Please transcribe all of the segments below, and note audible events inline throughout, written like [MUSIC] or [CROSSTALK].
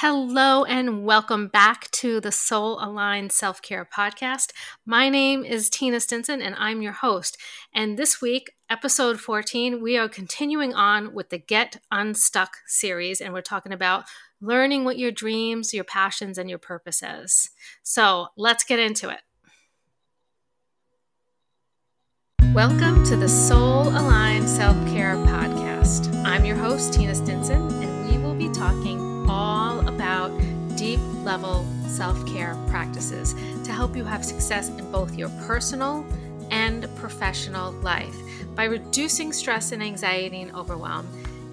Hello, and welcome back to the Soul Aligned Self Care Podcast. My name is Tina Stinson, and I'm your host. And this week, episode 14, we are continuing on with the Get Unstuck series, and we're talking about learning what your dreams, your passions, and your purpose is. So let's get into it. Welcome to the Soul Aligned Self Care Podcast. I'm your host, Tina Stinson, and we will be talking deep level self care practices to help you have success in both your personal and professional life by reducing stress and anxiety and overwhelm,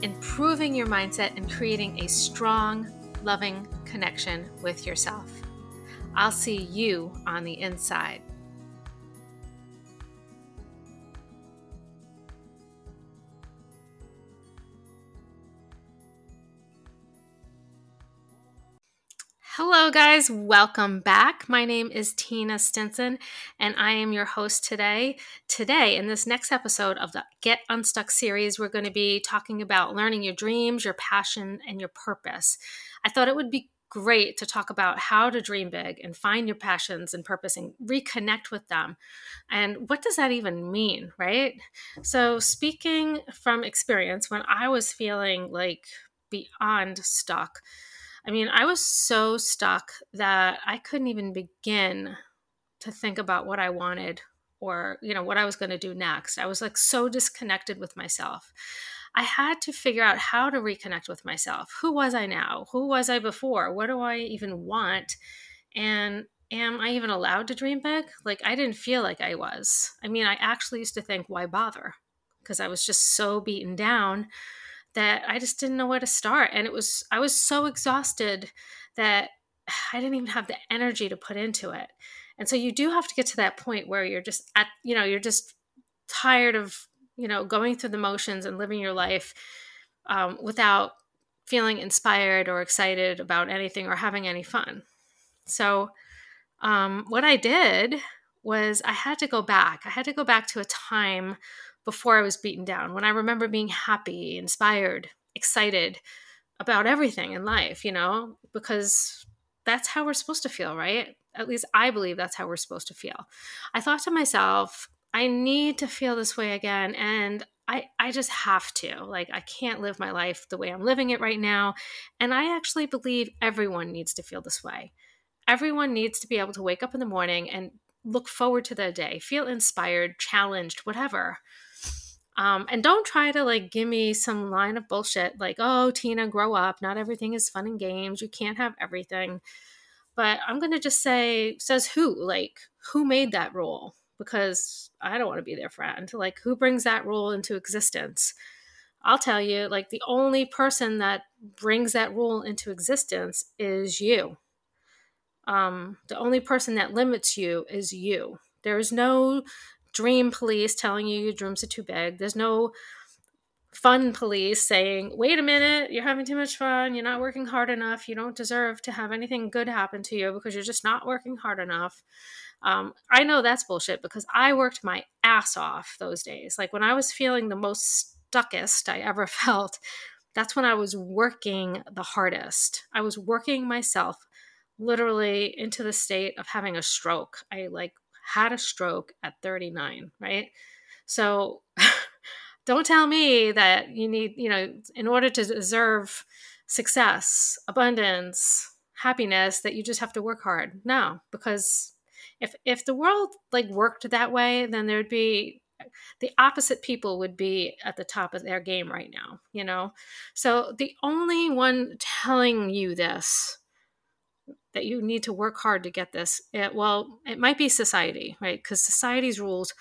improving your mindset, and creating a strong, loving connection with yourself. I'll see you on the inside. Hello, guys. Welcome back. My name is Tina Stinson, and I am your host today. Today, in this next episode of the Get Unstuck series, we're going to be talking about learning your dreams, your passion, and your purpose. I thought it would be great to talk about how to dream big and find your passions and purpose and reconnect with them. And what does that even mean, right? So, speaking from experience, when I was feeling like beyond stuck, I mean, I was so stuck that I couldn't even begin to think about what I wanted or, you know, what I was going to do next. I was like so disconnected with myself. I had to figure out how to reconnect with myself. Who was I now? Who was I before? What do I even want? And am I even allowed to dream big? Like, I didn't feel like I was. I mean, I actually used to think, why bother? Because I was just so beaten down that I just didn't know where to start. And it was, I was so exhausted that [SIGHS] I didn't even have the energy to put into it. And so you do have to get to that point where you're just at, you know, you're just tired of, you know, going through the motions and living your life um, without feeling inspired or excited about anything or having any fun. So, um, what I did was I had to go back. I had to go back to a time before I was beaten down, when I remember being happy, inspired, excited about everything in life, you know, because that's how we're supposed to feel, right? At least I believe that's how we're supposed to feel. I thought to myself, I need to feel this way again. And I, I just have to. Like, I can't live my life the way I'm living it right now. And I actually believe everyone needs to feel this way. Everyone needs to be able to wake up in the morning and look forward to their day, feel inspired, challenged, whatever. Um, and don't try to like give me some line of bullshit like, oh, Tina, grow up. Not everything is fun and games. You can't have everything. But I'm going to just say, says who? Like, who made that rule? Because I don't want to be their friend. Like, who brings that rule into existence? I'll tell you, like, the only person that brings that rule into existence is you. Um, the only person that limits you is you. There is no dream police telling you your dreams are too big. There's no fun police saying, wait a minute, you're having too much fun. You're not working hard enough. You don't deserve to have anything good happen to you because you're just not working hard enough. Um, I know that's bullshit because I worked my ass off those days. Like when I was feeling the most stuckest I ever [LAUGHS] felt, that's when I was working the hardest. I was working myself literally into the state of having a stroke. I like had a stroke at 39, right? So [LAUGHS] don't tell me that you need, you know, in order to deserve success, abundance, happiness, that you just have to work hard. No, because if if the world like worked that way, then there'd be the opposite people would be at the top of their game right now, you know? So the only one telling you this that you need to work hard to get this. It, well, it might be society, right? Because society's rules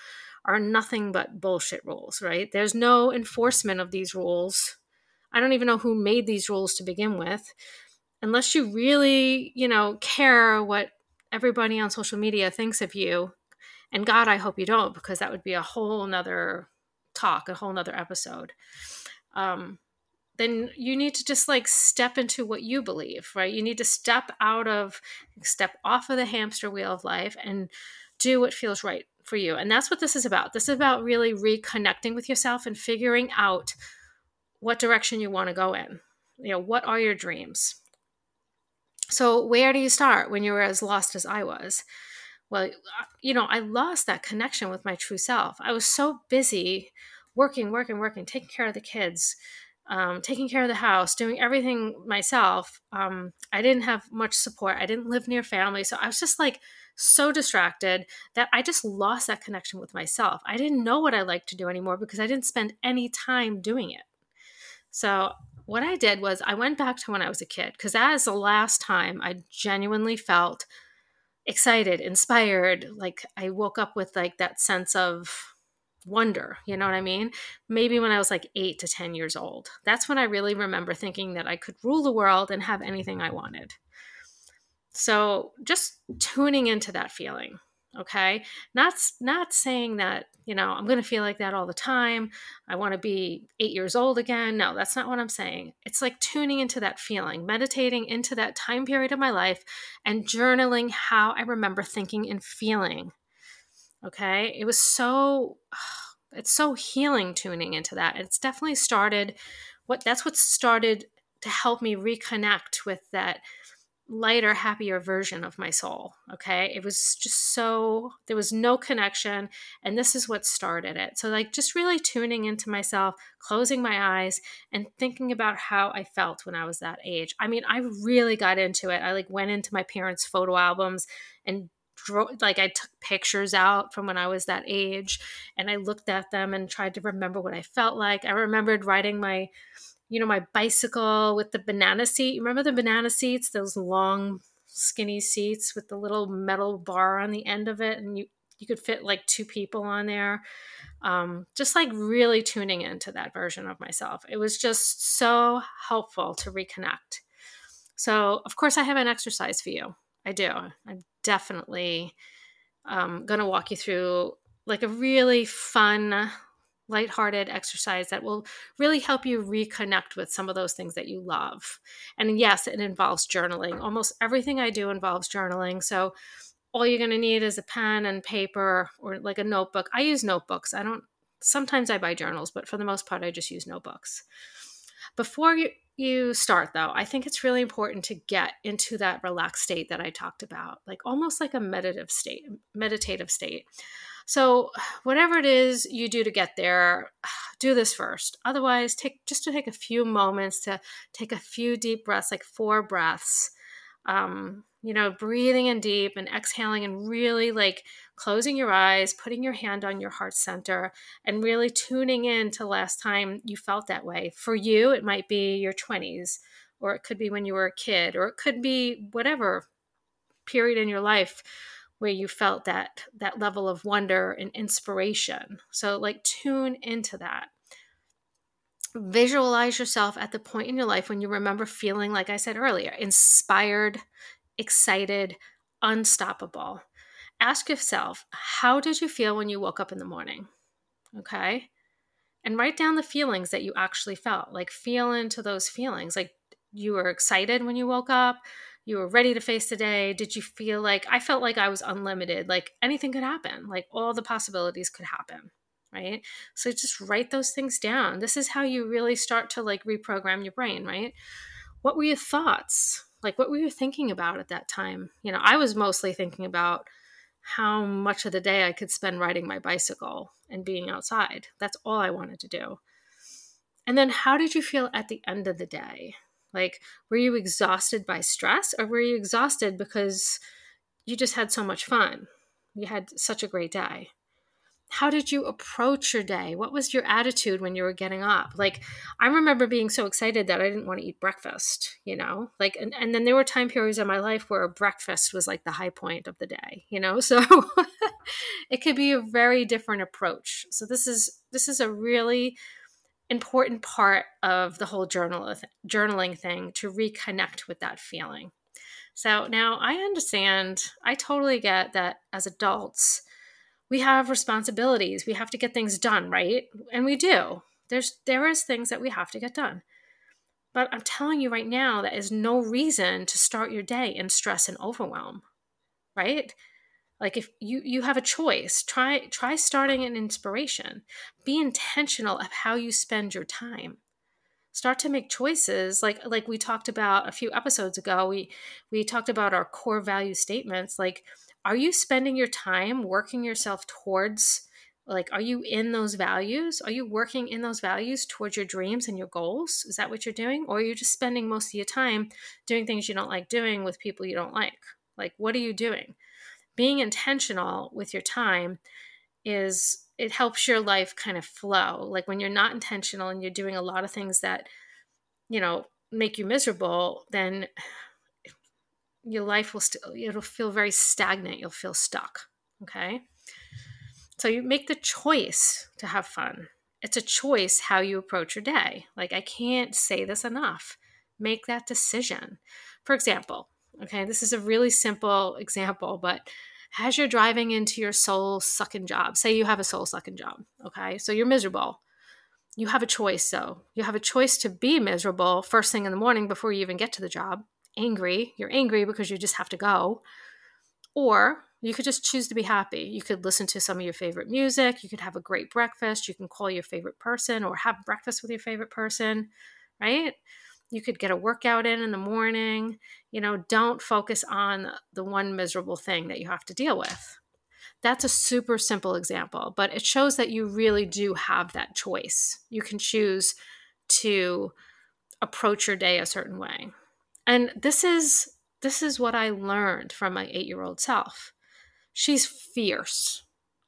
are nothing but bullshit rules, right? There's no enforcement of these rules. I don't even know who made these rules to begin with. Unless you really, you know, care what everybody on social media thinks of you. And God, I hope you don't, because that would be a whole nother talk, a whole nother episode. Um, then you need to just like step into what you believe, right? You need to step out of, step off of the hamster wheel of life and do what feels right for you. And that's what this is about. This is about really reconnecting with yourself and figuring out what direction you want to go in. You know, what are your dreams? So, where do you start when you were as lost as I was? Well, you know, I lost that connection with my true self. I was so busy working, working, working, taking care of the kids, um, taking care of the house, doing everything myself. Um, I didn't have much support. I didn't live near family. So I was just like so distracted that I just lost that connection with myself. I didn't know what I liked to do anymore because I didn't spend any time doing it. So what I did was I went back to when I was a kid because that is the last time I genuinely felt excited, inspired. Like I woke up with like that sense of wonder. You know what I mean? Maybe when I was like eight to 10 years old. That's when I really remember thinking that I could rule the world and have anything I wanted. So just tuning into that feeling. Okay. Not, not saying that, you know, I'm going to feel like that all the time. I want to be eight years old again. No, that's not what I'm saying. It's like tuning into that feeling, meditating into that time period of my life and journaling how I remember thinking and feeling Okay. It was so, [SIGHS] it's so healing tuning into that. It's definitely started what that's what started to help me reconnect with that lighter, happier version of my soul. Okay. It was just so, there was no connection. And this is what started it. So, like, just really tuning into myself, closing my eyes, and thinking about how I felt when I was that age. I mean, I really got into it. I like went into my parents' photo albums and like I took pictures out from when I was that age and I looked at them and tried to remember what I felt like. I remembered riding my you know my bicycle with the banana seat. You remember the banana seats, those long skinny seats with the little metal bar on the end of it and you you could fit like two people on there. Um, just like really tuning into that version of myself. It was just so helpful to reconnect. So, of course, I have an exercise for you. I do. I'm definitely um, going to walk you through like a really fun, lighthearted exercise that will really help you reconnect with some of those things that you love. And yes, it involves journaling. Almost everything I do involves journaling. So all you're going to need is a pen and paper or like a notebook. I use notebooks. I don't, sometimes I buy journals, but for the most part, I just use notebooks. Before you, you start though, I think it's really important to get into that relaxed state that I talked about, like almost like a meditative state, meditative state. So, whatever it is you do to get there, [SIGHS] do this first. Otherwise, take just to take a few moments to take a few deep breaths, like four breaths. Um, you know, breathing in deep and exhaling and really like closing your eyes, putting your hand on your heart center, and really tuning in to last time you felt that way. For you, it might be your 20s, or it could be when you were a kid, or it could be whatever period in your life where you felt that that level of wonder and inspiration. So like tune into that. Visualize yourself at the point in your life when you remember feeling like I said earlier, inspired, excited, unstoppable. Ask yourself, how did you feel when you woke up in the morning? Okay. And write down the feelings that you actually felt. Like, feel into those feelings. Like, you were excited when you woke up. You were ready to face the day. Did you feel like I felt like I was unlimited? Like, anything could happen. Like, all the possibilities could happen. Right. So, just write those things down. This is how you really start to like reprogram your brain. Right. What were your thoughts? Like, what were you thinking about at that time? You know, I was mostly thinking about how much of the day I could spend riding my bicycle and being outside. That's all I wanted to do. And then, how did you feel at the end of the day? Like, were you exhausted by stress or were you exhausted because you just had so much fun? You had such a great day how did you approach your day? What was your attitude when you were getting up? Like, I remember being so excited that I didn't want to eat breakfast, you know? Like, and, and then there were time periods in my life where breakfast was like the high point of the day, you know? [LAUGHS] So it could be a very different approach. So this is, this is a really important part of the whole journal, journaling thing to reconnect with that feeling. So now I understand, I totally get that as adults, we have responsibilities. We have to get things done, right? And we do. There's there is things that we have to get done. But I'm telling you right now that is no reason to start your day in stress and overwhelm. Right? Like if you you have a choice, try try starting an inspiration. Be intentional of how you spend your time. start to make choices like like we talked about a few episodes ago we we talked about our core value statements like are you spending your time working yourself towards like are you in those values? Are you working in those values towards your dreams and your goals? Is that what you're doing? Or are you just spending most of your time doing things you don't like doing with people you don't like? Like what are you doing? Being intentional with your time is it helps your life kind of flow. Like when you're not intentional and you're doing a lot of things that you know make you miserable then your life will still it'll feel very stagnant you'll feel stuck okay so you make the choice to have fun. It's a choice how you approach your day. Like, I can't say this enough. Make that decision. For example, okay, this is a really simple example, but as you're driving into your soul sucking job, say you have a soul sucking job, okay, so you're miserable. You have a choice, though. You have a choice to be miserable first thing in the morning before you even get to the job, angry. You're angry because you just have to go. Or you could just choose to be happy. You could listen to some of your favorite music. You could have a great breakfast. You can call your favorite person or have breakfast with your favorite person, right? You could get a workout in in the morning. You know, don't focus on the one miserable thing that you have to deal with. That's a super simple example, but it shows that you really do have that choice. You can choose to approach your day a certain way. And this is this is what I learned from my 8-year-old self she's fierce.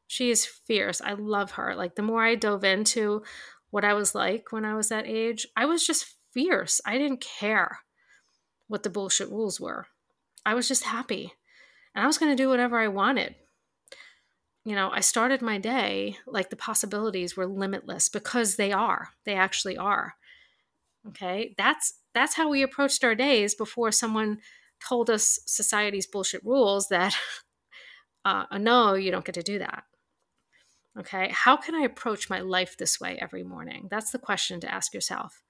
She is fierce. I love her. Like the more I dove into what I was like when I was that age, I was just fierce. I didn't care what the bullshit rules were. I was just happy. And I was going to do whatever I wanted. You know, I started my day like the possibilities were limitless because they are. They actually are. Okay? That's that's how we approached our days before someone told us society's bullshit rules that [LAUGHS] uh, no, you don't get to do that. Okay. How can I approach my life this way every morning? That's the question to ask yourself.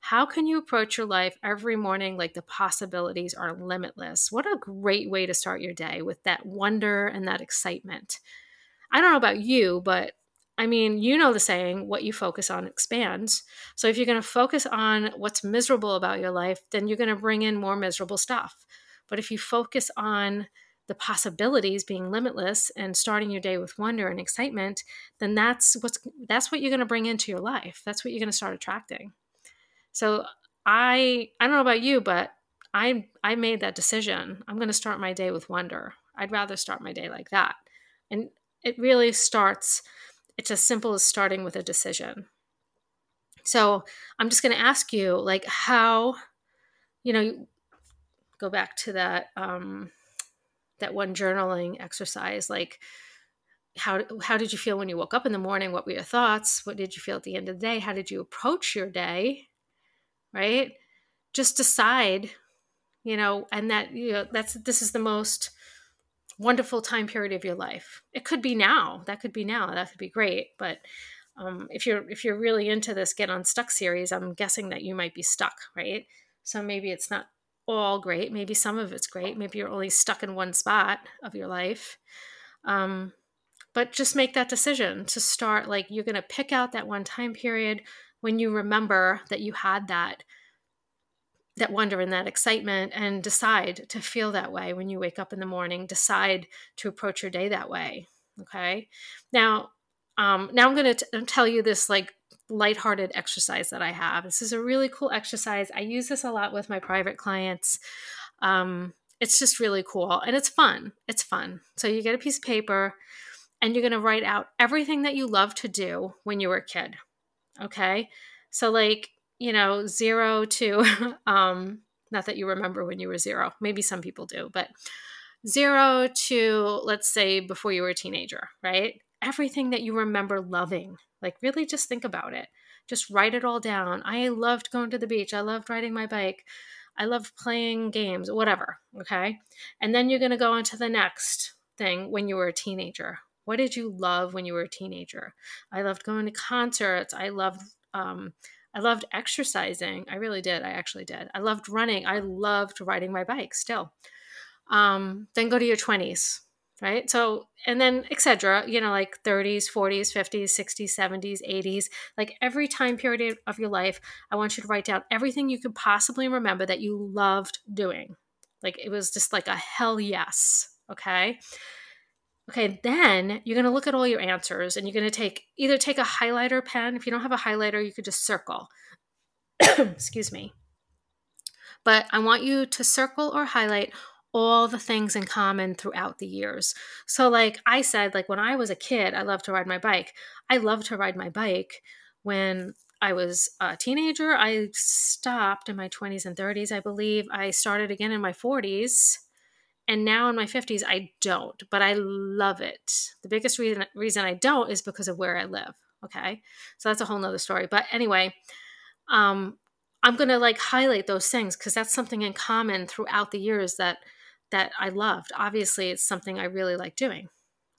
How can you approach your life every morning like the possibilities are limitless? What a great way to start your day with that wonder and that excitement. I don't know about you, but I mean, you know the saying, what you focus on expands. So if you're going to focus on what's miserable about your life, then you're going to bring in more miserable stuff. But if you focus on the possibilities being limitless and starting your day with wonder and excitement, then that's what's that's what you're going to bring into your life. That's what you're going to start attracting. So I I don't know about you, but I I made that decision. I'm going to start my day with wonder. I'd rather start my day like that. And it really starts it's as simple as starting with a decision. So I'm just going to ask you like how you know go back to that um that one journaling exercise like how how did you feel when you woke up in the morning? What were your thoughts? What did you feel at the end of the day? How did you approach your day? Right? Just decide you know and that you know that's this is the most wonderful time period of your life it could be now that could be now that could be great but um, if you're if you're really into this get unstuck series i'm guessing that you might be stuck right so maybe it's not all great. Maybe some of it's great. Maybe you're only stuck in one spot of your life. Um, but just make that decision to start like you're going to pick out that one time period when you remember that you had that that wonder and that excitement and decide to feel that way when you wake up in the morning decide to approach your day that way okay now um, now i'm going to tell you this like lighthearted exercise that I have. This is a really cool exercise. I use this a lot with my private clients. Um, it's just really cool and it's fun. It's fun. So you get a piece of paper and you're going to write out everything that you love to do when you were a kid. Okay. So, like, you know, zero to, [LAUGHS] um, not that you remember when you were zero. Maybe some people do, but zero to, let's say, before you were a teenager, right? Everything that you remember loving like, really just think about it. Just write it all down. I loved going to the beach. I loved riding my bike. I loved playing games, whatever. Okay. And then you're going to go on to the next thing when you were a teenager. What did you love when you were a teenager? I loved going to concerts. I loved, um, I loved exercising. I really did. I actually did. I loved running. I loved riding my bike still. Um, then go to your 20s. right so and then etc you know like 30s 40s 50s 60s 70s 80s like every time period of your life i want you to write down everything you could possibly remember that you loved doing like it was just like a hell yes okay okay then you're going to look at all your answers and you're going to take either take a highlighter pen if you don't have a highlighter you could just circle [COUGHS] excuse me but i want you to circle or highlight all the things in common throughout the years. So, like I said, like when I was a kid, I loved to ride my bike. I loved to ride my bike when I was a teenager. I stopped in my 20s and 30s, I believe. I started again in my 40s. And now in my 50s, I don't, but I love it. The biggest reason, reason I don't is because of where I live. Okay. So that's a whole nother story. But anyway, um, I'm going to like highlight those things because that's something in common throughout the years that that I loved. Obviously, it's something I really like doing.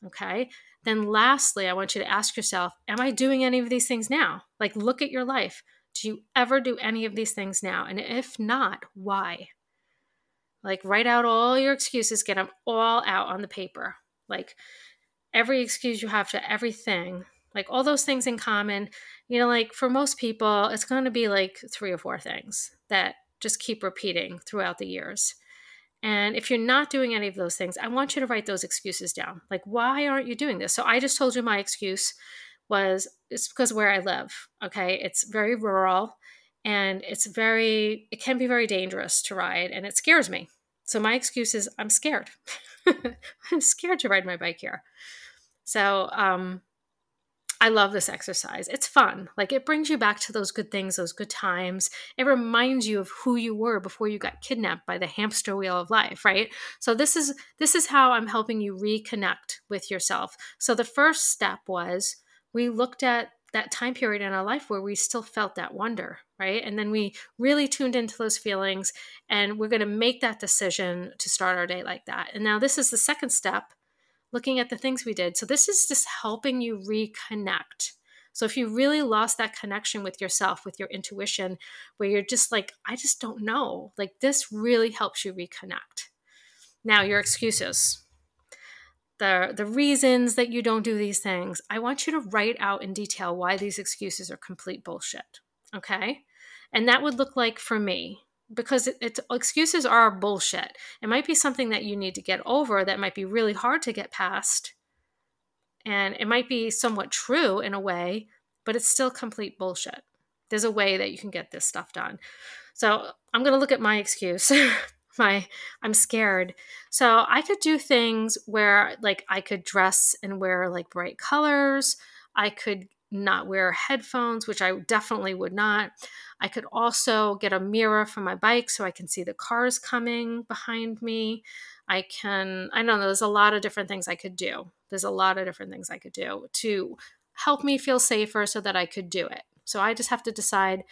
Okay. Then, lastly, I want you to ask yourself Am I doing any of these things now? Like, look at your life. Do you ever do any of these things now? And if not, why? Like, write out all your excuses, get them all out on the paper. Like, every excuse you have to everything, like all those things in common. You know, like for most people, it's going to be like three or four things that just keep repeating throughout the years. And if you're not doing any of those things, I want you to write those excuses down. Like, why aren't you doing this? So I just told you my excuse was it's because where I live. Okay. It's very rural and it's very, it can be very dangerous to ride and it scares me. So my excuse is I'm scared. [LAUGHS] I'm scared to ride my bike here. So, um, I love this exercise. It's fun. Like it brings you back to those good things, those good times. It reminds you of who you were before you got kidnapped by the hamster wheel of life, right? So this is this is how I'm helping you reconnect with yourself. So the first step was we looked at that time period in our life where we still felt that wonder, right? And then we really tuned into those feelings and we're going to make that decision to start our day like that. And now this is the second step looking at the things we did. So this is just helping you reconnect. So if you really lost that connection with yourself, with your intuition, where you're just like, I just don't know, like this really helps you reconnect. Now, your excuses, the, the reasons that you don't do these things, I want you to write out in detail why these excuses are complete bullshit. Okay. And that would look like for me, because it, it's excuses are bullshit. It might be something that you need to get over that might be really hard to get past. And it might be somewhat true in a way, but it's still complete bullshit. There's a way that you can get this stuff done. So I'm going to look at my excuse. [LAUGHS] my I'm scared. So I could do things where like I could dress and wear like bright colors. I could not wear headphones, which I definitely would not. I could also get a mirror for my bike so I can see the cars coming behind me. I can, I know, there's a lot of different things I could do. There's a lot of different things I could do to help me feel safer so that I could do it. So I just have to decide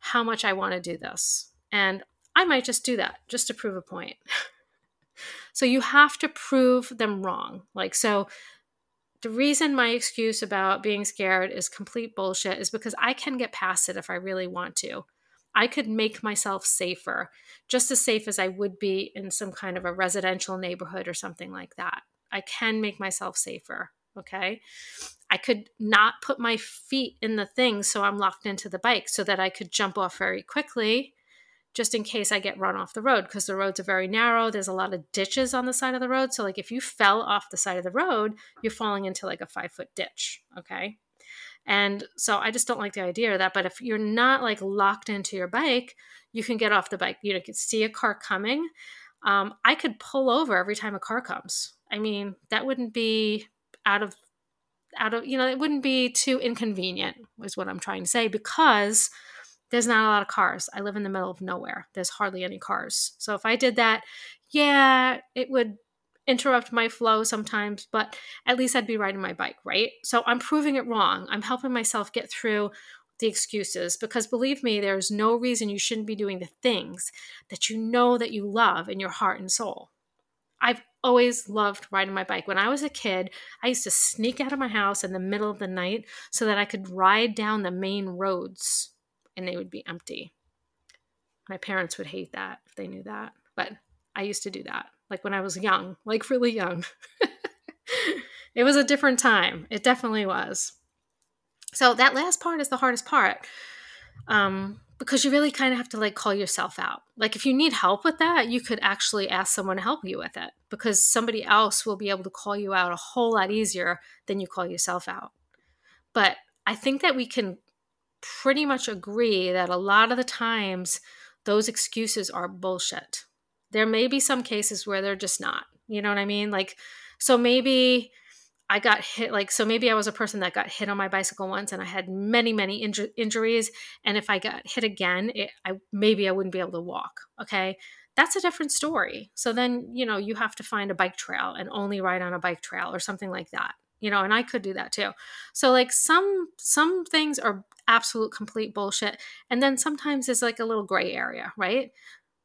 how much I want to do this. And I might just do that just to prove a point. [LAUGHS] so you have to prove them wrong. Like, so the reason my excuse about being scared is complete bullshit is because I can get past it if I really want to. I could make myself safer, just as safe as I would be in some kind of a residential neighborhood or something like that. I can make myself safer. Okay. I could not put my feet in the thing so I'm locked into the bike so that I could jump off very quickly just in case I get run off the road because the roads are very narrow. There's a lot of ditches on the side of the road. So, like, if you fell off the side of the road, you're falling into like a five foot ditch. Okay. And so I just don't like the idea of that. But if you're not like locked into your bike, you can get off the bike. You can see a car coming. Um, I could pull over every time a car comes. I mean, that wouldn't be out of out of you know, it wouldn't be too inconvenient, is what I'm trying to say, because there's not a lot of cars. I live in the middle of nowhere. There's hardly any cars. So if I did that, yeah, it would interrupt my flow sometimes, but at least I'd be riding my bike, right? So I'm proving it wrong. I'm helping myself get through the excuses because believe me, there's no reason you shouldn't be doing the things that you know that you love in your heart and soul. I've always loved riding my bike. When I was a kid, I used to sneak out of my house in the middle of the night so that I could ride down the main roads and they would be empty. My parents would hate that if they knew that. But I used to do that, like when I was young, like really young. [LAUGHS] it was a different time. It definitely was. So that last part is the hardest part. Um, because you really kind of have to like call yourself out. Like if you need help with that, you could actually ask someone to help you with it because somebody else will be able to call you out a whole lot easier than you call yourself out. But I think that we can pretty much agree that a lot of the times those excuses are bullshit. There may be some cases where they're just not. You know what I mean? Like so maybe I got hit like so maybe I was a person that got hit on my bicycle once and I had many many inju- injuries and if I got hit again it, I maybe I wouldn't be able to walk okay that's a different story so then you know you have to find a bike trail and only ride on a bike trail or something like that you know and I could do that too. So like some some things are absolute complete bullshit and then sometimes it's like a little gray area right?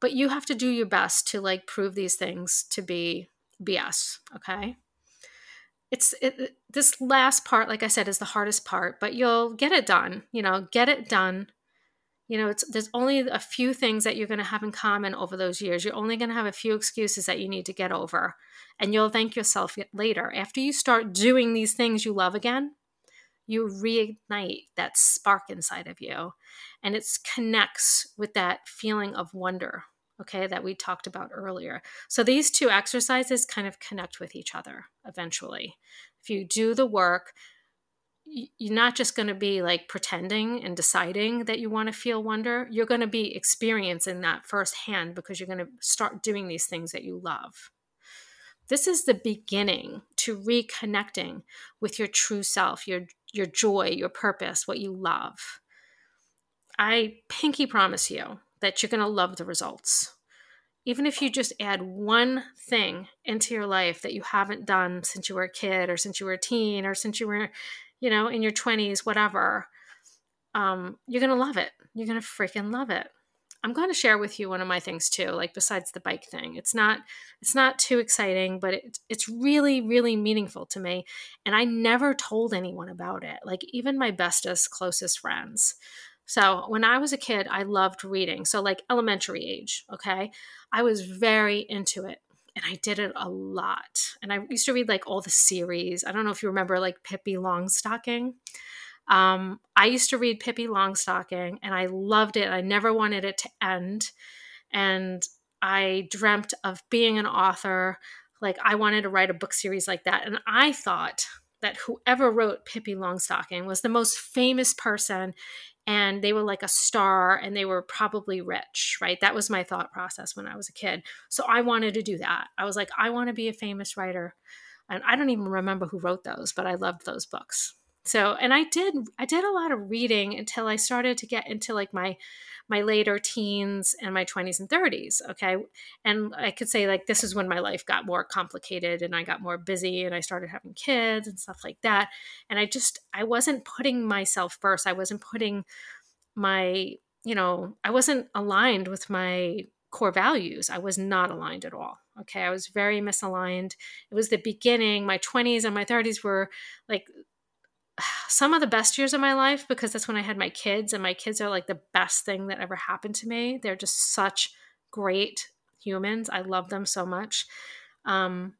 But you have to do your best to like prove these things to be BS okay? It's it, this last part like i said is the hardest part but you'll get it done you know get it done you know it's there's only a few things that you're going to have in common over those years you're only going to have a few excuses that you need to get over and you'll thank yourself later after you start doing these things you love again you reignite that spark inside of you and it connects with that feeling of wonder okay, that we talked about earlier. So these two exercises kind of connect with each other eventually. If you do the work, you're not just going to be like pretending and deciding that you want to feel wonder. You're going to be experiencing that firsthand because you're going to start doing these things that you love. This is the beginning to reconnecting with your true self, your your joy, your purpose, what you love. I pinky promise you that you're going to love the results. Even if you just add one thing into your life that you haven't done since you were a kid or since you were a teen or since you were, you know, in your 20s, whatever, um, you're going to love it. You're going to freaking love it. I'm going to share with you one of my things too, like besides the bike thing. It's not it's not too exciting, but it, it's really really meaningful to me and I never told anyone about it. Like even my bestest closest friends. So when I was a kid, I loved reading. So, like elementary age, okay, I was very into it and I did it a lot. And I used to read like all the series. I don't know if you remember like Pippi Longstocking. Um, I used to read Pippi Longstocking and I loved it. I never wanted it to end. And I dreamt of being an author. Like, I wanted to write a book series like that. And I thought that whoever wrote Pippi Longstocking was the most famous person and they were like a star and they were probably rich, right? That was my thought process when I was a kid. So I wanted to do that. I was like, I want to be a famous writer. And I don't even remember who wrote those, but I loved those books. So, and I did I did a lot of reading until I started to get into like my my later teens and my 20s and 30s okay? And i could say like this is when my life got more complicated and i got more busy and i started having kids and stuff like that. And i just i wasn't putting myself first. I wasn't putting my you know i wasn't aligned with my core values. I was not aligned at all okay? I was very misaligned. It was the beginning. My 20s and my 30s were like some of the best years of my life because that's when I had my kids, and my kids are like the best thing that ever happened to me. They're just such great humans. I love them so much. Um,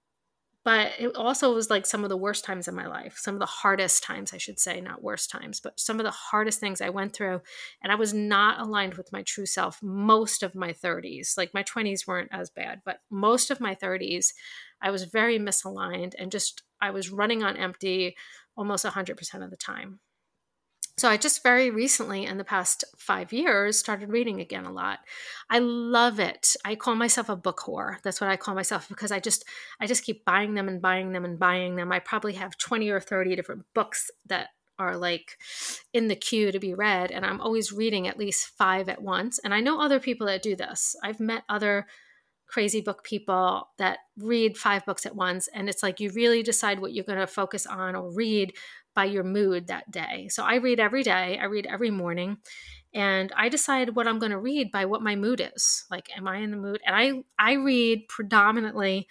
but it also was like some of the worst times in my life, some of the hardest times, I should say, not worst times, but some of the hardest things I went through. And I was not aligned with my true self most of my 30s. Like my 20s weren't as bad, but most of my 30s, I was very misaligned and just, I was running on empty almost 100% of the time. So I just very recently, in the past five years, started reading again a lot. I love it. I call myself a book whore. That's what I call myself because I just I just keep buying them and buying them and buying them. I probably have 20 or 30 different books that are like in the queue to be read and I'm always reading at least 5 at once. And I know other people that do this. I've met other crazy book people that read five books at once and it's like you really decide what you're going to focus on or read by your mood that day. So i read every day i read every morning and i decide what i'm going to read by what my mood is. Like am i in the mood? And i i read predominantly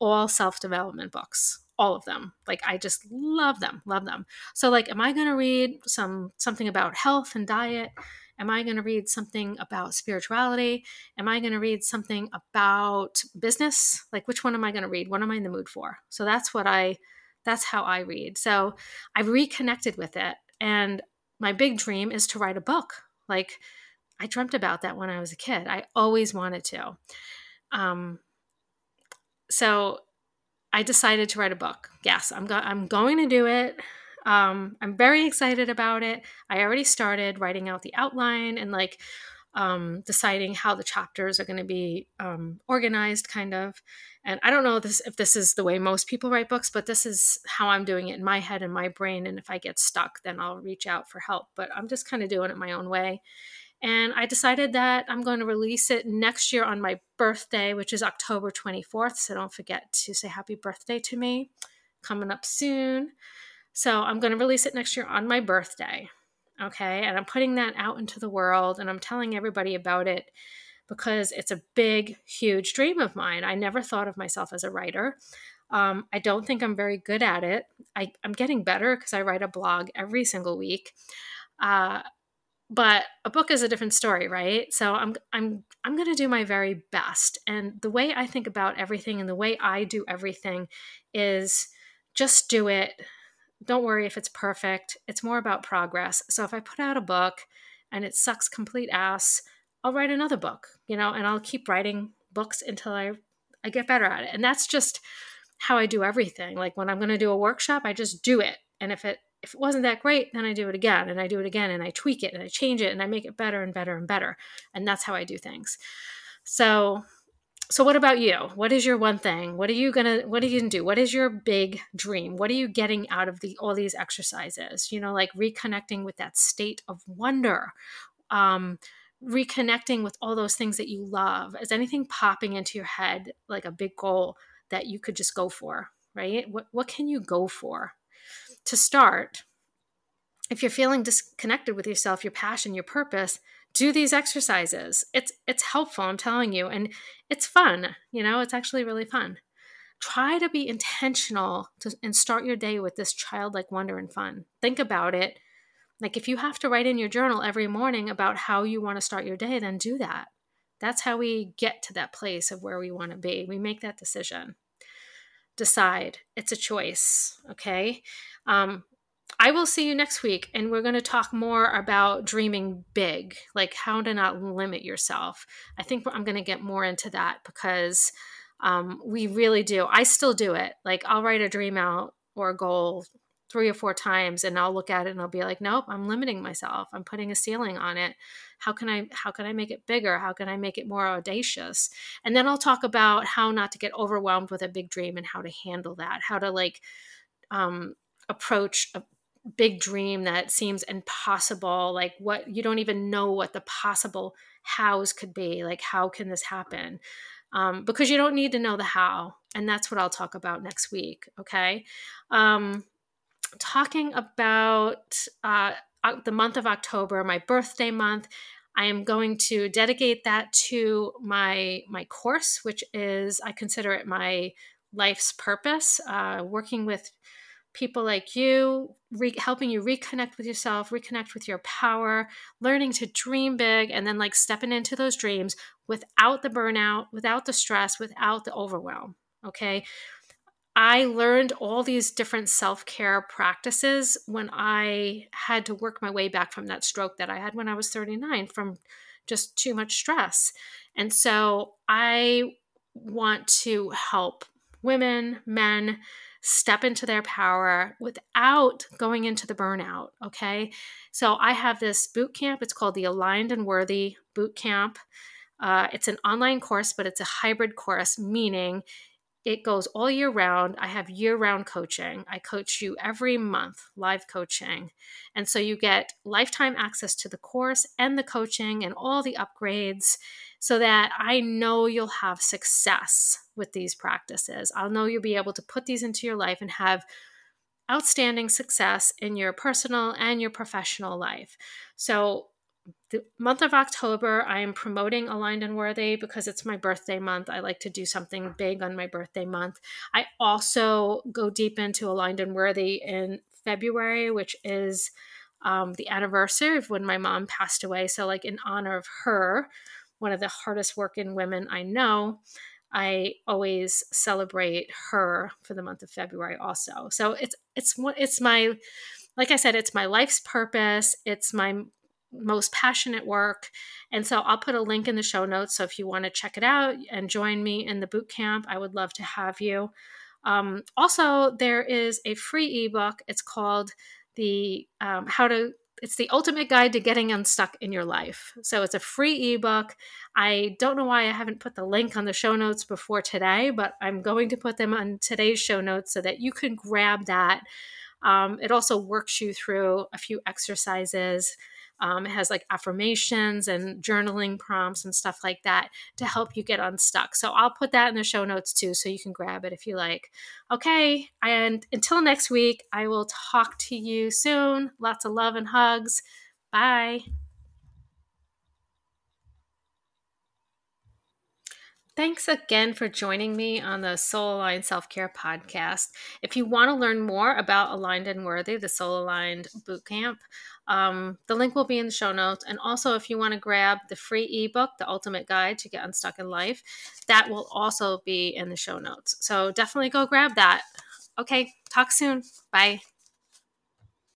all self-development books all of them. Like i just love them love them. So like am i going to read some something about health and diet Am I going to read something about spirituality? Am I going to read something about business? Like, which one am I going to read? What am I in the mood for? So that's what I That's how I read. So I've reconnected with it. And my big dream is to write a book. Like I dreamt about that when I was a kid. I always wanted to. Um, so I decided to write a book. Yes, I'm, go- I'm going to do it. Um, I'm very excited about it. I already started writing out the outline and like um, deciding how the chapters are going to be um, organized, kind of. And I don't know this, if this is the way most people write books, but this is how I'm doing it in my head and my brain. And if I get stuck, then I'll reach out for help. But I'm just kind of doing it my own way. And I decided that I'm going to release it next year on my birthday, which is October 24th. So don't forget to say happy birthday to me. Coming up soon. So I'm going to release it next year on my birthday. Okay. And I'm putting that out into the world and I'm telling everybody about it because it's a big, huge dream of mine. I never thought of myself as a writer. Um, I don't think I'm very good at it. I, am getting better because I write a blog every single week. Uh, but a book is a different story right so i'm i'm i'm going to do my very best and the way i think about everything and the way i do everything is just do it don't worry if it's perfect. It's more about progress. So if i put out a book and it sucks complete ass i'll write another book you know and i'll keep writing books until i i get better at it. And that's just how i do everything. Like when i'm going to do a workshop i just do it. And if it if it wasn't that great, then I do it again and I do it again and I tweak it and I change it and I make it better and better and better. And that's how I do things. So so what about you? What is your one thing? What are you gonna what are you gonna do? What is your big dream? What are you getting out of the all these exercises? You know, like reconnecting with that state of wonder. Um, reconnecting with all those things that you love. Is anything popping into your head like a big goal that you could just go for? Right? What what can you go for? to start, if you're feeling disconnected with yourself, your passion, your purpose, do these exercises. It's it's helpful, I'm telling you, and it's fun. You know, it's actually really fun. Try to be intentional to, and start your day with this childlike wonder and fun. Think about it. Like if you have to write in your journal every morning about how you want to start your day, then do that. That's how we get to that place of where we want to be. We make that decision decide. It's a choice. Okay. Um, I will see you next week, and we're going to talk more about dreaming big, like how to not limit yourself. I think I'm going to get more into that because um, we really do. I still do it. Like I'll write a dream out or a goal three or four times and I'll look at it and I'll be like, nope, I'm limiting myself. I'm putting a ceiling on it. How can I how can I make it bigger? How can I make it more audacious? And then I'll talk about how not to get overwhelmed with a big dream and how to handle that, how to like um, approach a big dream that seems impossible, like what you don't even know what the possible hows could be. Like, how can this happen? Um, because you don't need to know the how. And that's what I'll talk about next week. Okay. Um, talking about uh, the month of October, my birthday month. I am going to dedicate that to my my course, which is I consider it my life's purpose. Uh, working with people like you, re- helping you reconnect with yourself, reconnect with your power, learning to dream big, and then like stepping into those dreams without the burnout, without the stress, without the overwhelm. Okay. I learned all these different self care practices when I had to work my way back from that stroke that I had when I was 39 from just too much stress. And so I want to help women, men step into their power without going into the burnout. Okay. So I have this boot camp. It's called the Aligned and Worthy Boot Camp. Uh, it's an online course, but it's a hybrid course, meaning it goes all year round. I have year round coaching. I coach you every month, live coaching. And so you get lifetime access to the course and the coaching and all the upgrades so that I know you'll have success with these practices. I'll know you'll be able to put these into your life and have outstanding success in your personal and your professional life. So the month of October, I am promoting Aligned and Worthy because it's my birthday month. I like to do something big on my birthday month. I also go deep into Aligned and Worthy in February, which is um, the anniversary of when my mom passed away. So, like, in honor of her, one of the hardest working women I know, I always celebrate her for the month of February also. So it's it's it's my like I said it's my life's purpose. It's my most passionate work. And so I'll put a link in the show notes. So if you want to check it out and join me in the boot camp, I would love to have you. Um, also, there is a free ebook. It's called the um, How to it's the ultimate guide to getting unstuck in your life. So it's a free ebook. I don't know why I haven't put the link on the show notes before today, but I'm going to put them on today's show notes so that you can grab that. Um, it also works you through a few exercises um, it has like affirmations and journaling prompts and stuff like that to help you get unstuck. So I'll put that in the show notes too, so you can grab it if you like. Okay, and until next week, I will talk to you soon. Lots of love and hugs. Bye. Thanks again for joining me on the Soul Aligned Self Care Podcast. If you want to learn more about Aligned and Worthy, the Soul Aligned Bootcamp, um, the link will be in the show notes. And also, if you want to grab the free ebook, The Ultimate Guide to Get Unstuck in Life, that will also be in the show notes. So definitely go grab that. Okay, talk soon. Bye.